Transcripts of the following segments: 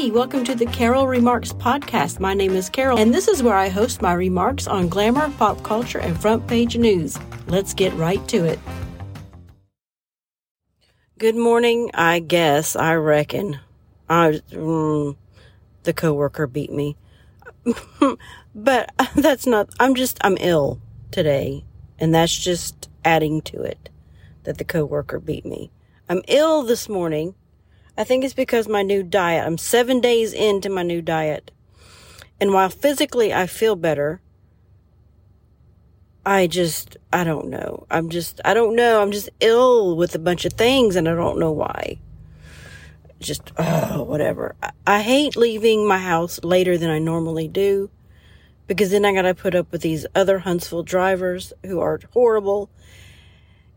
Hey, welcome to the Carol Remarks podcast. My name is Carol, and this is where I host my remarks on glamour, pop culture, and front page news. Let's get right to it. Good morning, I guess, I reckon. I, mm, the coworker beat me. but that's not, I'm just, I'm ill today, and that's just adding to it that the coworker beat me. I'm ill this morning I think it's because my new diet. I'm seven days into my new diet. And while physically I feel better, I just, I don't know. I'm just, I don't know. I'm just ill with a bunch of things and I don't know why. Just, oh, whatever. I, I hate leaving my house later than I normally do because then I got to put up with these other Huntsville drivers who are horrible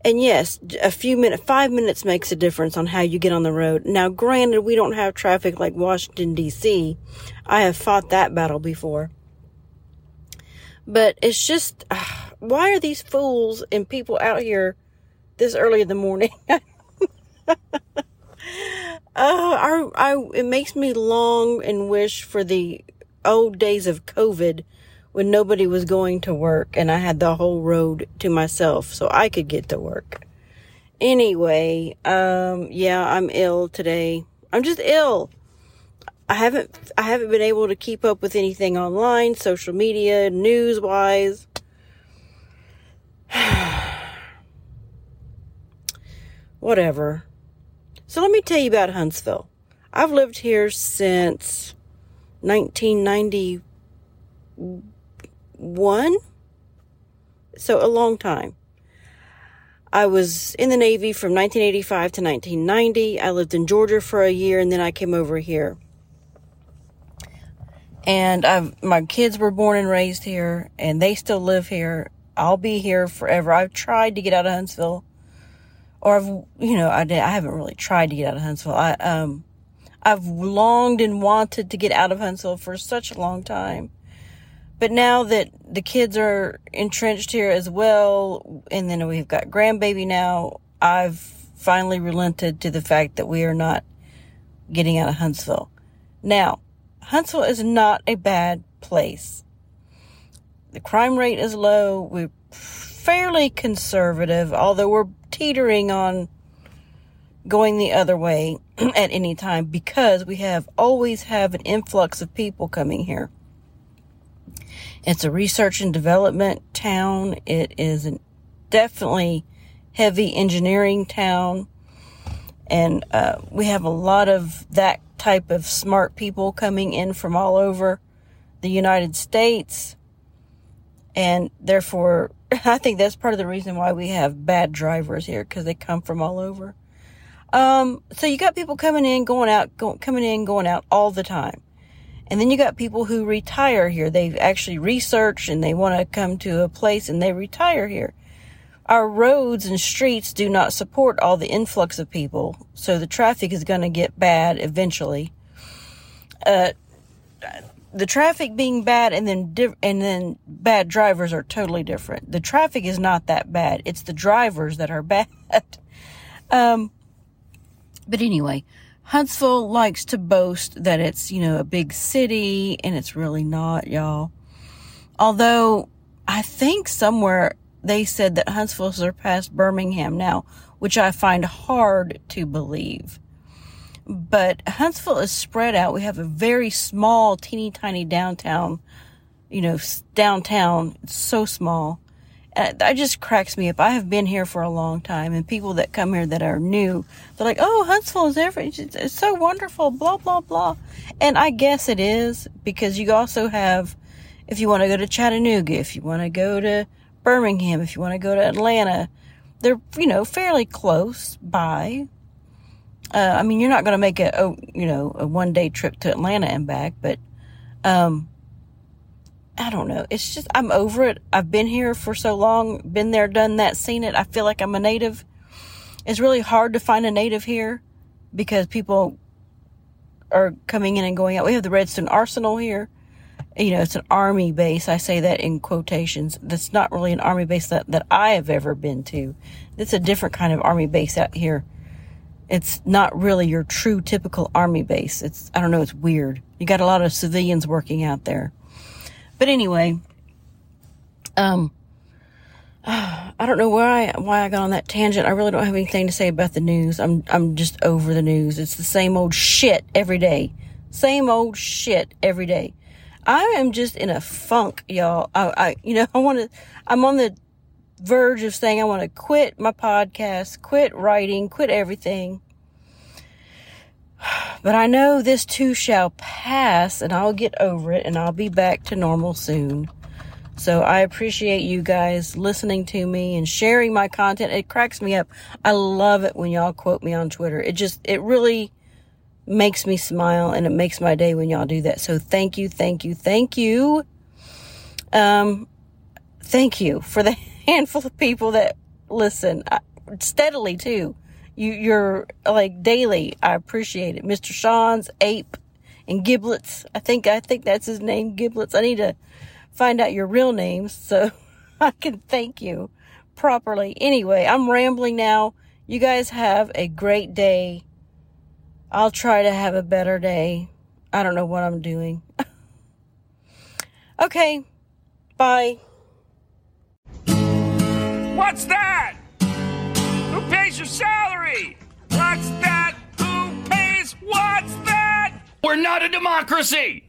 and yes, a few minutes, five minutes makes a difference on how you get on the road. Now, granted, we don't have traffic like Washington, D.C. I have fought that battle before. But it's just, uh, why are these fools and people out here this early in the morning? uh, I, I, it makes me long and wish for the old days of COVID when nobody was going to work and I had the whole road to myself so I could get to work. Anyway, um, yeah, I'm ill today. I'm just ill. I haven't, I haven't been able to keep up with anything online, social media, news wise. Whatever. So let me tell you about Huntsville. I've lived here since 1990 one. So a long time. I was in the Navy from 1985 to 1990. I lived in Georgia for a year and then I came over here. And I've, my kids were born and raised here and they still live here. I'll be here forever. I've tried to get out of Huntsville or I've, you know, I did, I haven't really tried to get out of Huntsville. I, um, I've longed and wanted to get out of Huntsville for such a long time. But now that the kids are entrenched here as well, and then we've got grandbaby now, I've finally relented to the fact that we are not getting out of Huntsville. Now, Huntsville is not a bad place. The crime rate is low. We're fairly conservative, although we're teetering on going the other way at any time because we have always have an influx of people coming here. It's a research and development town. It is a definitely heavy engineering town. And uh, we have a lot of that type of smart people coming in from all over the United States. And therefore, I think that's part of the reason why we have bad drivers here because they come from all over. Um, so you got people coming in, going out, going, coming in, going out all the time. And then you got people who retire here. They've actually researched and they want to come to a place and they retire here. Our roads and streets do not support all the influx of people, so the traffic is going to get bad eventually. Uh, the traffic being bad and then and then bad drivers are totally different. The traffic is not that bad. It's the drivers that are bad. um, but anyway, Huntsville likes to boast that it's, you know, a big city and it's really not, y'all. Although I think somewhere they said that Huntsville surpassed Birmingham now, which I find hard to believe. But Huntsville is spread out. We have a very small, teeny tiny downtown, you know, downtown. It's so small. Uh, that just cracks me up. I have been here for a long time, and people that come here that are new, they're like, "Oh, Huntsville is every it's so wonderful." Blah blah blah, and I guess it is because you also have, if you want to go to Chattanooga, if you want to go to Birmingham, if you want to go to Atlanta, they're you know fairly close by. Uh, I mean, you're not going to make a oh, you know a one day trip to Atlanta and back, but um, I don't know. It's just, I'm over it. I've been here for so long, been there, done that, seen it. I feel like I'm a native. It's really hard to find a native here because people are coming in and going out. We have the Redstone Arsenal here. You know, it's an army base. I say that in quotations. That's not really an army base that, that I have ever been to. It's a different kind of army base out here it's not really your true typical army base. It's, I don't know, it's weird. You got a lot of civilians working out there. But anyway, um, I don't know why why I got on that tangent. I really don't have anything to say about the news. I'm I'm just over the news. It's the same old shit every day. Same old shit every day. I am just in a funk, y'all. I, I you know, I want to. I'm on the verge of saying I want to quit my podcast, quit writing, quit everything. But I know this too shall pass, and I'll get over it, and I'll be back to normal soon. So I appreciate you guys listening to me and sharing my content. It cracks me up. I love it when y'all quote me on Twitter. It just, it really makes me smile and it makes my day when y'all do that. So thank you, thank you, thank you. Um, thank you for the handful of people that listen I, steadily too. You, you're like daily. I appreciate it. Mr. Sean's ape and giblets. I think, I think that's his name, giblets. I need to find out your real names so I can thank you properly. Anyway, I'm rambling now. You guys have a great day. I'll try to have a better day. I don't know what I'm doing. okay, bye. What's that? Pays your salary? What's that? Who pays? What's that? We're not a democracy!